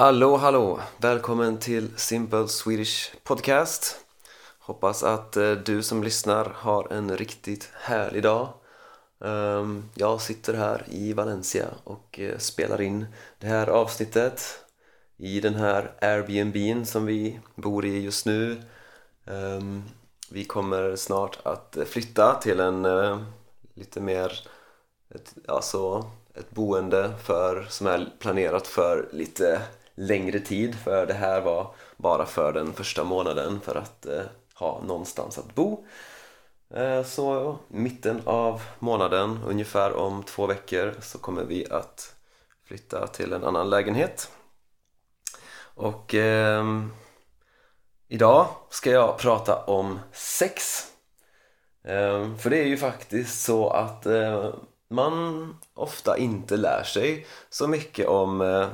Hallå, hallå! Välkommen till Simple Swedish Podcast. Hoppas att eh, du som lyssnar har en riktigt härlig dag. Ehm, jag sitter här i Valencia och eh, spelar in det här avsnittet i den här Airbnb som vi bor i just nu. Ehm, vi kommer snart att eh, flytta till en lite mer, ett, alltså ett boende för, som är planerat för lite längre tid för det här var bara för den första månaden för att eh, ha någonstans att bo. Eh, så mitten av månaden, ungefär om två veckor, så kommer vi att flytta till en annan lägenhet. Och eh, idag ska jag prata om sex. Eh, för det är ju faktiskt så att eh, man ofta inte lär sig så mycket om eh,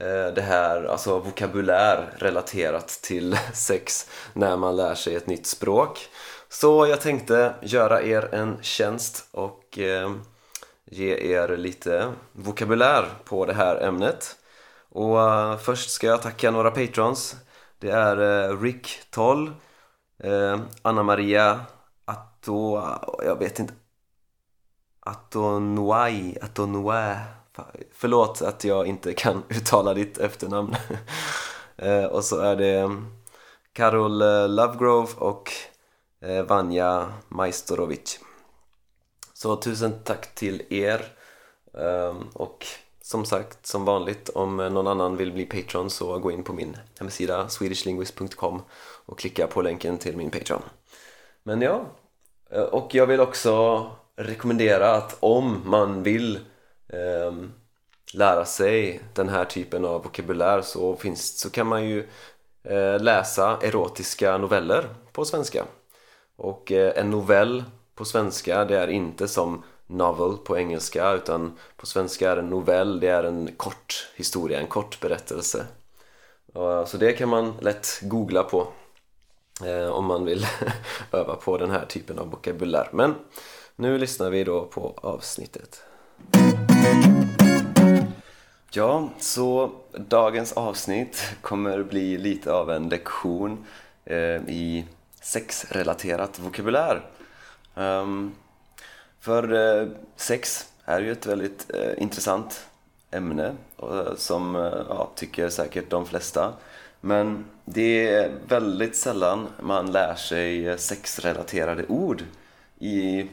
Eh, det här, alltså vokabulär relaterat till sex när man lär sig ett nytt språk. Så jag tänkte göra er en tjänst och eh, ge er lite vokabulär på det här ämnet. Och eh, först ska jag tacka några patrons. Det är eh, Rick Toll, Anna Maria Atto, jag vet inte Atonuai, Atonuai Förlåt att jag inte kan uttala ditt efternamn. Eh, och så är det mm, Karol eh, Lovegrove och eh, Vanja Majstorovic. Så tusen tack till er. Ehm, och som sagt, som vanligt, om någon annan vill bli Patreon så gå in på min hemsida swedishlinguist.com och klicka på länken till min Patreon. Men ja, och jag vill också rekommendera att om man vill eh, lära sig den här typen av vokabulär så, finns, så kan man ju eh, läsa erotiska noveller på svenska. Och eh, en novell på svenska det är inte som novel på engelska utan på svenska är en novell, det är en kort historia, en kort berättelse. Så det kan man lätt googla på eh, om man vill öva på den här typen av vokabulär. Men nu lyssnar vi då på avsnittet. Ja, så dagens avsnitt kommer bli lite av en lektion eh, i sexrelaterat vokabulär. Um, för eh, sex är ju ett väldigt eh, intressant ämne och, eh, som eh, ja, tycker säkert de flesta. Men det är väldigt sällan man lär sig sexrelaterade ord i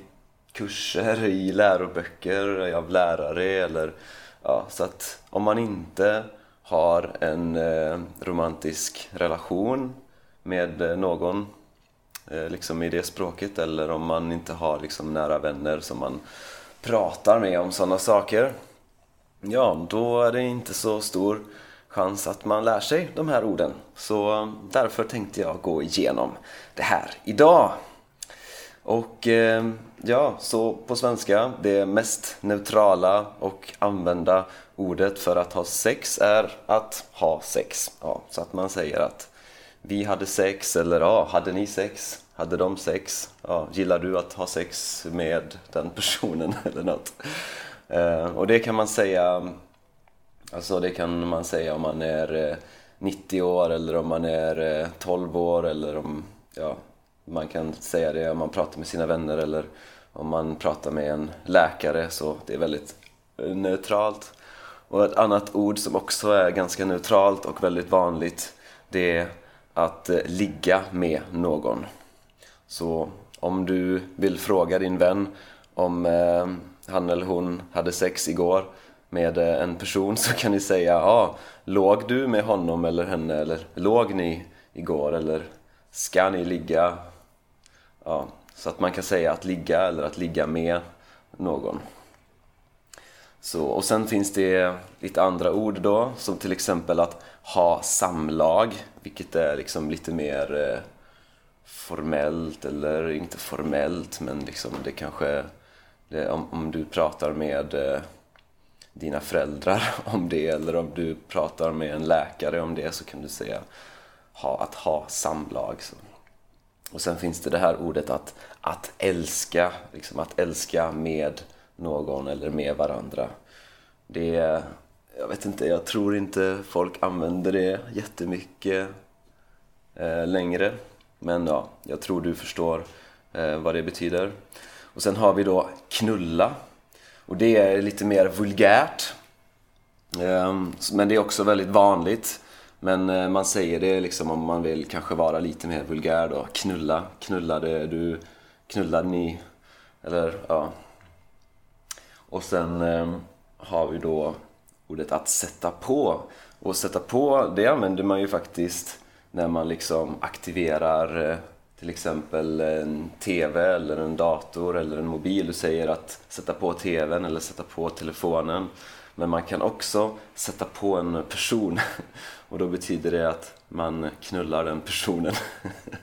kurser, i läroböcker av lärare eller ja, så att om man inte har en eh, romantisk relation med eh, någon eh, liksom i det språket eller om man inte har liksom nära vänner som man pratar med om sådana saker ja, då är det inte så stor chans att man lär sig de här orden. Så eh, därför tänkte jag gå igenom det här idag. Och eh, ja, så på svenska, det mest neutrala och använda ordet för att ha sex är att ha sex. Ja, så att man säger att vi hade sex eller ja, hade ni sex? Hade de sex? Ja, gillar du att ha sex med den personen eller något? Eh, och det kan man säga Alltså det kan man säga om man är eh, 90 år eller om man är eh, 12 år eller om ja, man kan säga det om man pratar med sina vänner eller om man pratar med en läkare så det är väldigt eh, neutralt. Och ett annat ord som också är ganska neutralt och väldigt vanligt det är att eh, ligga med någon. Så om du vill fråga din vän om eh, han eller hon hade sex igår med en person så kan ni säga ja, ah, låg du med honom eller henne eller låg ni igår eller ska ni ligga Ja, så att man kan säga att ligga eller att ligga med någon. Så, och sen finns det lite andra ord då, som till exempel att ha samlag, vilket är liksom lite mer eh, formellt, eller inte formellt, men liksom det kanske, det, om, om du pratar med eh, dina föräldrar om det, eller om du pratar med en läkare om det, så kan du säga ha, att ha samlag. Så. Och sen finns det det här ordet att, att älska, liksom att älska med någon eller med varandra. Det jag vet inte, jag tror inte folk använder det jättemycket eh, längre. Men ja, jag tror du förstår eh, vad det betyder. Och sen har vi då knulla. Och det är lite mer vulgärt. Eh, men det är också väldigt vanligt. Men eh, man säger det liksom om man vill kanske vara lite mer vulgär då. Knulla, knullade du, knullade ni. Eller ja. Och sen ehm, har vi då ordet att sätta på. Och sätta på, det använder man ju faktiskt när man liksom aktiverar eh, till exempel en TV eller en dator eller en mobil. Du säger att sätta på TVn eller sätta på telefonen. Men man kan också sätta på en person och då betyder det att man knullar den personen.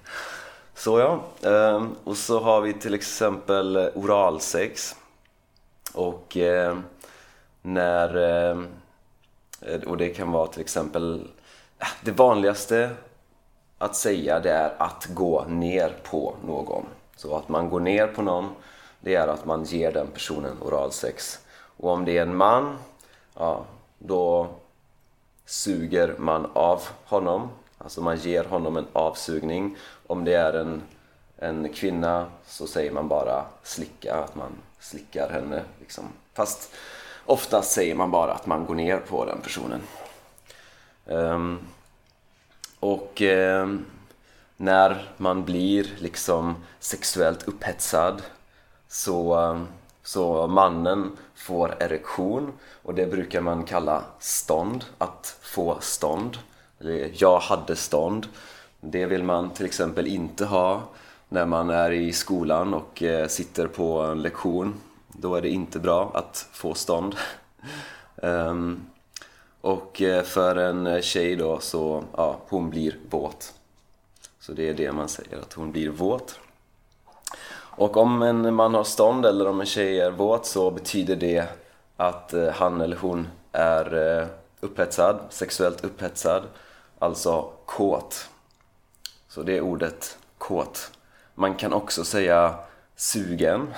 Så ja, ehm, och så har vi till exempel oralsex. Och ehm, när... Ehm, och det kan vara till exempel... Det vanligaste att säga det är att gå ner på någon. Så att man går ner på någon, det är att man ger den personen oralsex. Och om det är en man, ja, då suger man av honom. Alltså man ger honom en avsugning. Om det är en, en kvinna så säger man bara slicka, att man slickar henne. Liksom. Fast oftast säger man bara att man går ner på den personen. Um, och um, när man blir liksom sexuellt upphetsad så, um, så mannen får erektion och det brukar man kalla stånd, att få stånd. Eller jag hade stånd. Det vill man till exempel inte ha när man är i skolan och eh, sitter på en lektion. Då är det inte bra att få stånd. um, och eh, för en tjej då så, ja, hon blir våt. Så det är det man säger, att hon blir våt. Och om en man har stånd eller om en tjej är våt så betyder det att eh, han eller hon är eh, upphetsad, sexuellt upphetsad, alltså kåt. Så det är ordet kåt. Man kan också säga sugen.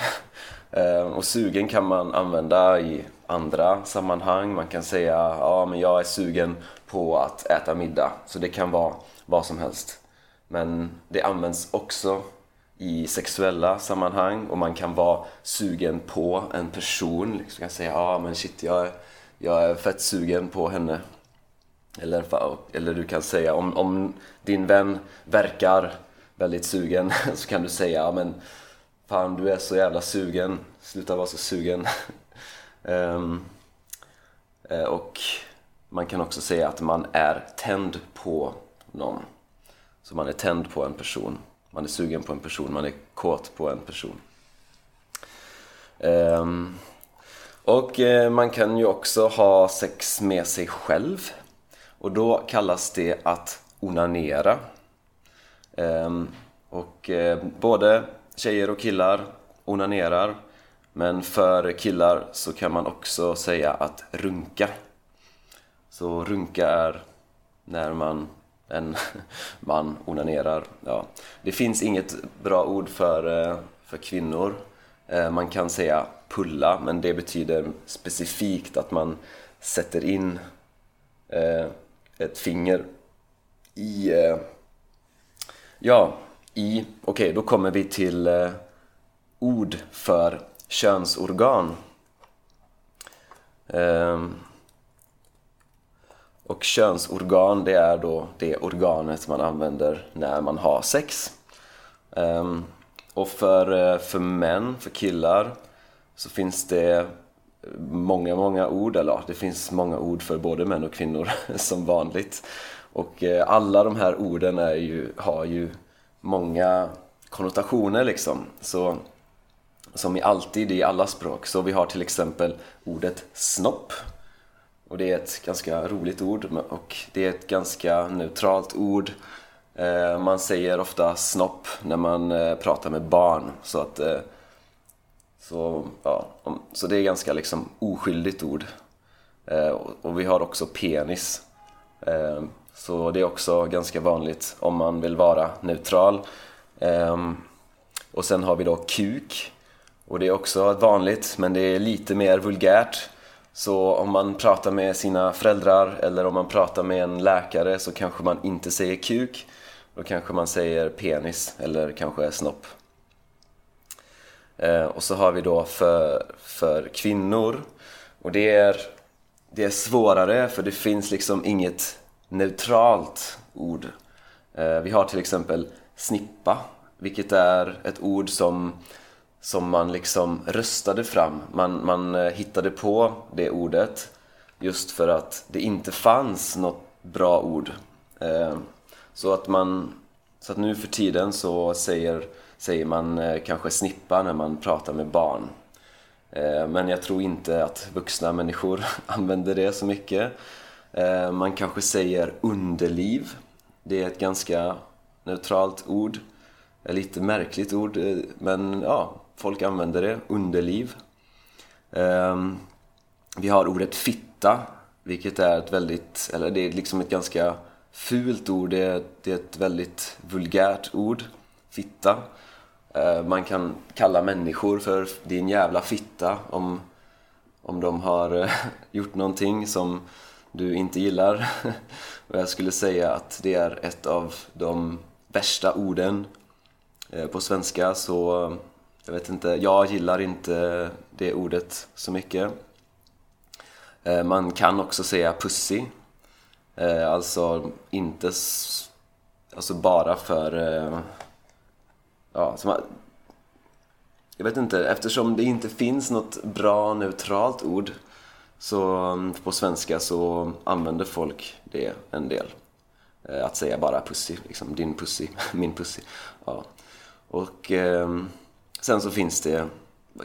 Eh, och sugen kan man använda i andra sammanhang. Man kan säga ja men jag är sugen på att äta middag. Så det kan vara vad som helst. Men det används också i sexuella sammanhang och man kan vara sugen på en person. Liksom kan säga ja men shit jag är, jag är fett sugen på henne. Eller, eller du kan säga om, om din vän verkar väldigt sugen så kan du säga ja men fan du är så jävla sugen, sluta vara så sugen. um, och man kan också säga att man är tänd på någon. Så man är tänd på en person. Man är sugen på en person, man är kåt på en person. Um, och eh, man kan ju också ha sex med sig själv. Och då kallas det att onanera. Um, och eh, både tjejer och killar onanerar. Men för killar så kan man också säga att runka. Så runka är när man en man onanerar. Ja. Det finns inget bra ord för, eh, för kvinnor. Eh, man kan säga pulla, men det betyder specifikt att man sätter in eh, ett finger i... Ja, i... Okej, okay, då kommer vi till ord för könsorgan. Ehm, och könsorgan det är då det organet man använder när man har sex. Um, och för, eh, för män, för killar, så finns det många, många ord, eller ja, det finns många ord för både män och kvinnor som vanligt. Och eh, alla de här orden är ju, har ju många konnotationer liksom. Så, som i alltid i alla språk. Så vi har till exempel ordet snopp och det är ett ganska roligt ord och det är ett ganska neutralt ord. Eh, man säger ofta snopp när man eh, pratar med barn. Så, att, eh, så, ja, så det är ganska liksom oskyldigt ord. Och vi har också penis. Så det är också ganska vanligt om man vill vara neutral. Och sen har vi då kuk. Och det är också vanligt men det är lite mer vulgärt. Så om man pratar med sina föräldrar eller om man pratar med en läkare så kanske man inte säger kuk. Då kanske man säger penis eller kanske snopp. Eh, och så har vi då för, för kvinnor. Och det är, det är svårare för det finns liksom inget neutralt ord. Eh, vi har till exempel snippa, vilket är ett ord som, som man liksom röstade fram. Man, man eh, hittade på det ordet just för att det inte fanns något bra ord. Eh, så att man så att nu för tiden så säger, säger man eh, kanske snippa när man pratar med barn. Men jag tror inte att vuxna människor använder det så mycket. Man kanske säger underliv det är ett ganska neutralt ord. Ett lite märkligt ord, men ja, folk använder det. Underliv. Um, vi har ordet fitta, vilket är ett väldigt, eller det är liksom ett ganska fult ord. Det är, det är ett väldigt vulgärt ord. Fitta. Uh, man kan kalla människor för din jävla fitta om, om de har uh, gjort någonting som du inte gillar. Och jag skulle säga att det är ett av de värsta orden eh, på svenska så jag vet inte, jag gillar inte det ordet så mycket. Eh, man kan också säga pussy. Eh, alltså inte alltså bara för... Eh, ja, som, jag vet inte, eftersom det inte finns något bra neutralt ord så mm, på svenska så använder folk det en del. Att säga bara pussy, liksom din pussy, min pussy. Ja. Och eh, sen så finns det,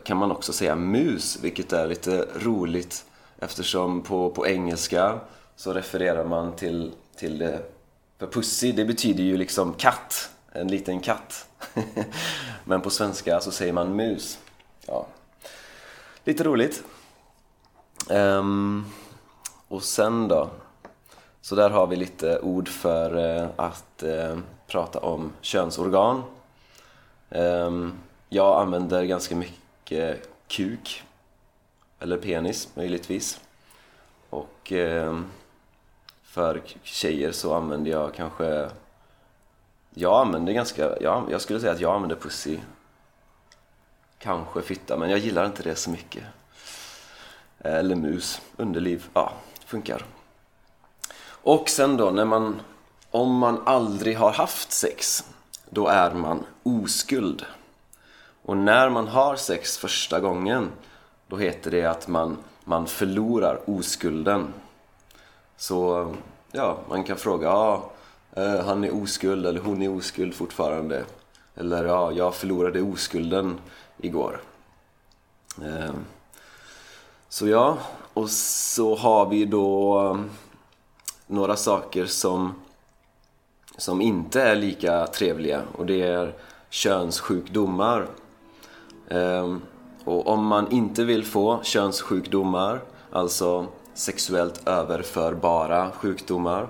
kan man också säga mus, vilket är lite roligt eftersom på, på engelska så refererar man till, till det, för pussy det betyder ju liksom katt, en liten katt. Men på svenska så säger man mus. Ja. Lite roligt. Um, och sen då? Så där har vi lite ord för uh, att uh, prata om könsorgan. Um, jag använder ganska mycket kuk, eller penis möjligtvis. Och eh, för tjejer så använder jag kanske... Jag använder ganska... Jag, jag skulle säga att jag använder pussy. Kanske fitta, men jag gillar inte det så mycket. Eh, eller mus, underliv, ja, funkar. Och sen då, när man, om man aldrig har haft sex, då är man oskuld. Och när man har sex första gången, då heter det att man, man förlorar oskulden. Så, ja, man kan fråga, ja, ah, han är oskuld eller hon är oskuld fortfarande. Eller ja, jag förlorade oskulden igår. Eh, så ja, och så har vi då mm, några saker som, som inte är lika trevliga och det är könssjukdomar. Ehm, och om man inte vill få könssjukdomar, alltså sexuellt överförbara sjukdomar,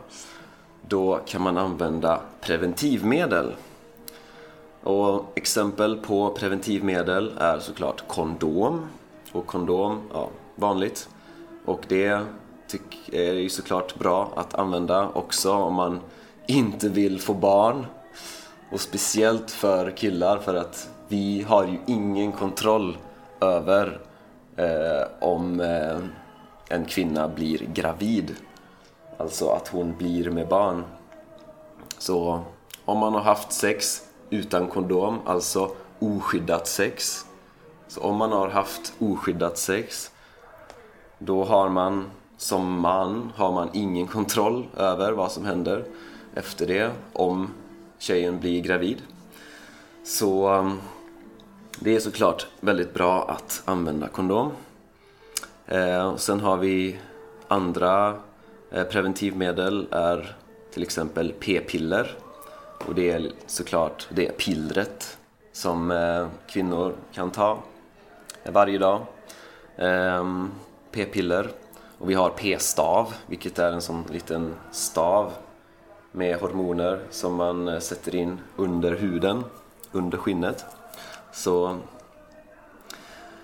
då kan man använda preventivmedel. Och exempel på preventivmedel är såklart kondom. Och kondom, ja, vanligt. Och det är ju såklart bra att använda också om man inte vill få barn. Och speciellt för killar för att vi har ju ingen kontroll över eh, om eh, en kvinna blir gravid. Alltså att hon blir med barn. Så om man har haft sex utan kondom, alltså oskyddat sex. Så om man har haft oskyddat sex då har man som man har man ingen kontroll över vad som händer efter det om tjejen blir gravid. Så um, det är såklart väldigt bra att använda kondom. Eh, sen har vi andra eh, preventivmedel är till exempel p-piller. Och det är såklart det pillret som eh, kvinnor kan ta eh, varje dag. Ehm, p-piller och vi har p-stav, vilket är en sån liten stav med hormoner som man eh, sätter in under huden, under skinnet. Så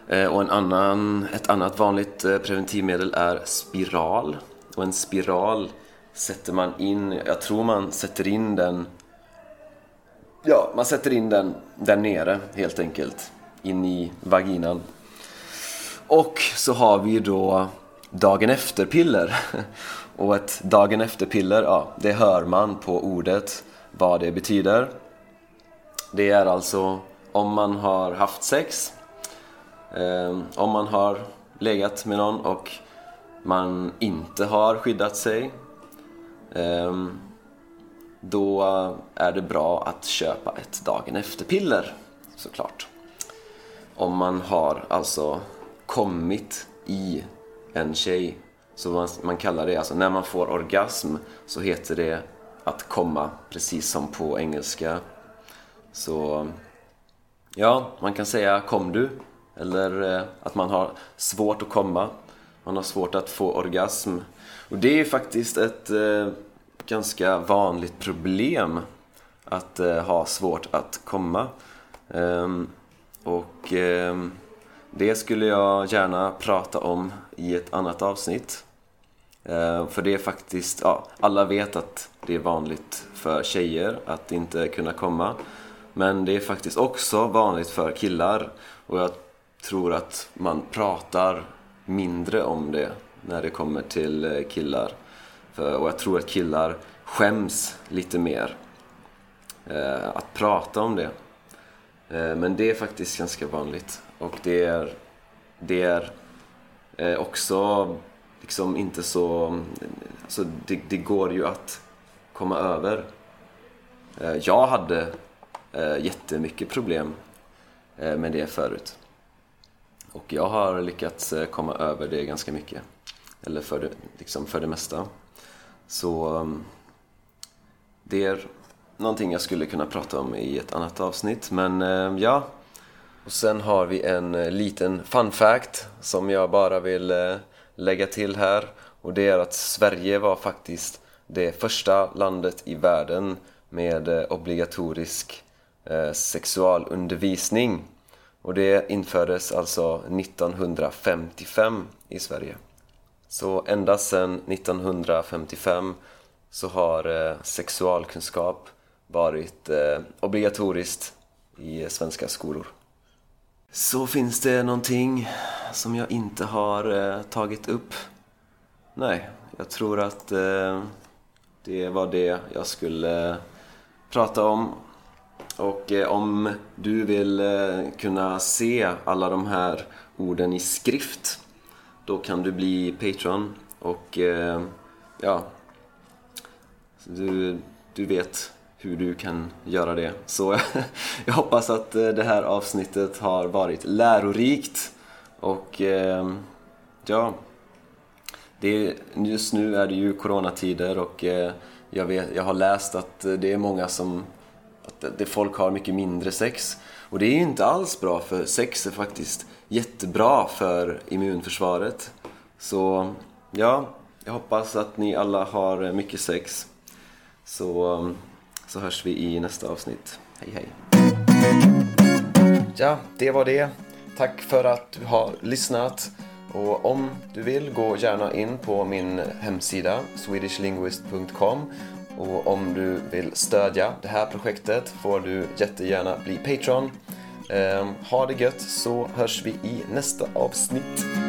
eh, och en annan, ett annat vanligt eh, preventivmedel är spiral. Och en spiral sätter man in, jag tror man sätter in den Ja, man sätter in den där nere helt enkelt. In i vaginan. Och så har vi då dagen efter-piller. Och ett dagen efter-piller, ja, det hör man på ordet vad det betyder. Det är alltså om man har haft sex, eh, om man har legat med någon och man inte har skyddat sig eh, då är det bra att köpa ett dagen efter-piller såklart. Om man har alltså kommit i en tjej, så man, man kallar det, alltså när man får orgasm så heter det att komma, precis som på engelska. Så ja, man kan säga kom du, eller eh, att man har svårt att komma, man har svårt att få orgasm. Och det är faktiskt ett eh, ganska vanligt problem att eh, ha svårt att komma. Ehm, och eh, det skulle jag gärna prata om i ett annat avsnitt. Ehm, för det är faktiskt, ja, alla vet att det är vanligt för tjejer att inte kunna komma. Men det är faktiskt också vanligt för killar. Och jag tror att man pratar mindre om det när det kommer till eh, killar. Och jag tror att killar skäms lite mer eh, att prata om det. Eh, men det är faktiskt ganska vanligt. Och det är, det är också liksom inte så... Alltså det, det går ju att komma över. Jag hade eh, jättemycket problem eh, med det förut. Och jag har lyckats eh, komma över det ganska mycket. Eller för det, liksom för det mesta. Så mm, det är någonting jag skulle kunna prata om i ett annat avsnitt, men eh, ja. Och sen har vi en eh, liten fun fact som jag bara vill eh, lägga till här. Och det är att Sverige var faktiskt det första landet i världen med obligatorisk Eh, sexualundervisning. Och det infördes alltså 1955 i Sverige. Så ända sedan 1955 så har eh, sexualkunskap varit eh, obligatoriskt i svenska skolor. Så finns det någonting som jag inte har tagit upp? Nej, jag tror att det var det jag skulle prata om. Och eh, om du vill eh, kunna se alla de här orden i skrift då kan du bli Patreon och eh, ja, du, du vet hur du kan göra det. Så jag hoppas att eh, det här avsnittet har varit lärorikt och eh, ja, det, just nu är det ju coronatider och eh, jag, vet, jag har läst att det är många som det, folk har mycket mindre sex och det är ju inte alls bra för sex är faktiskt jättebra för immunförsvaret. Så ja, jag hoppas att ni alla har mycket sex. Så, så hörs vi i nästa avsnitt. Hej hej! Ja, det var det. Tack för att du har lyssnat. Och om du vill, gå gärna in på min hemsida swedishlinguist.com och om du vill stödja det här projektet får du jättegärna bli Patreon. Ehm, ha det gött så hörs vi i nästa avsnitt.